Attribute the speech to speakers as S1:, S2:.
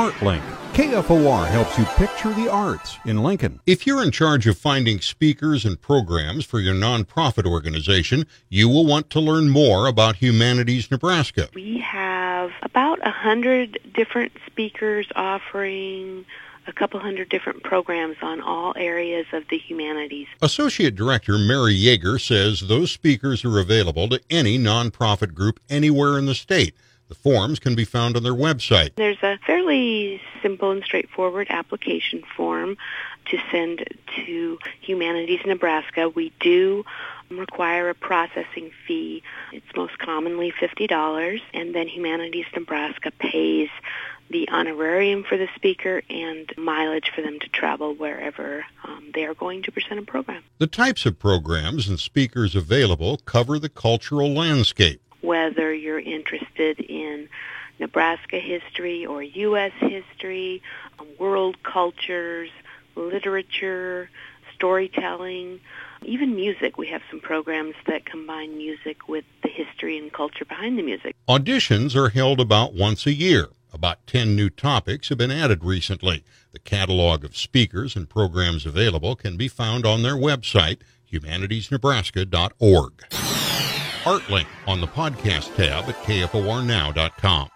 S1: ArtLink. KFOR helps you picture the arts in Lincoln.
S2: If you're in charge of finding speakers and programs for your nonprofit organization, you will want to learn more about Humanities Nebraska.
S3: We have about a hundred different speakers offering a couple hundred different programs on all areas of the humanities.
S2: Associate Director Mary Yeager says those speakers are available to any nonprofit group anywhere in the state. The forms can be found on their website.
S3: There's a fairly simple and straightforward application form to send to Humanities Nebraska. We do require a processing fee. It's most commonly $50, and then Humanities Nebraska pays the honorarium for the speaker and mileage for them to travel wherever um, they are going to present a program.
S2: The types of programs and speakers available cover the cultural landscape
S3: whether you're interested in Nebraska history or U.S. history, um, world cultures, literature, storytelling, even music. We have some programs that combine music with the history and culture behind the music.
S2: Auditions are held about once a year. About 10 new topics have been added recently. The catalog of speakers and programs available can be found on their website, humanitiesnebraska.org. ArtLink on the podcast tab at kfornow.com.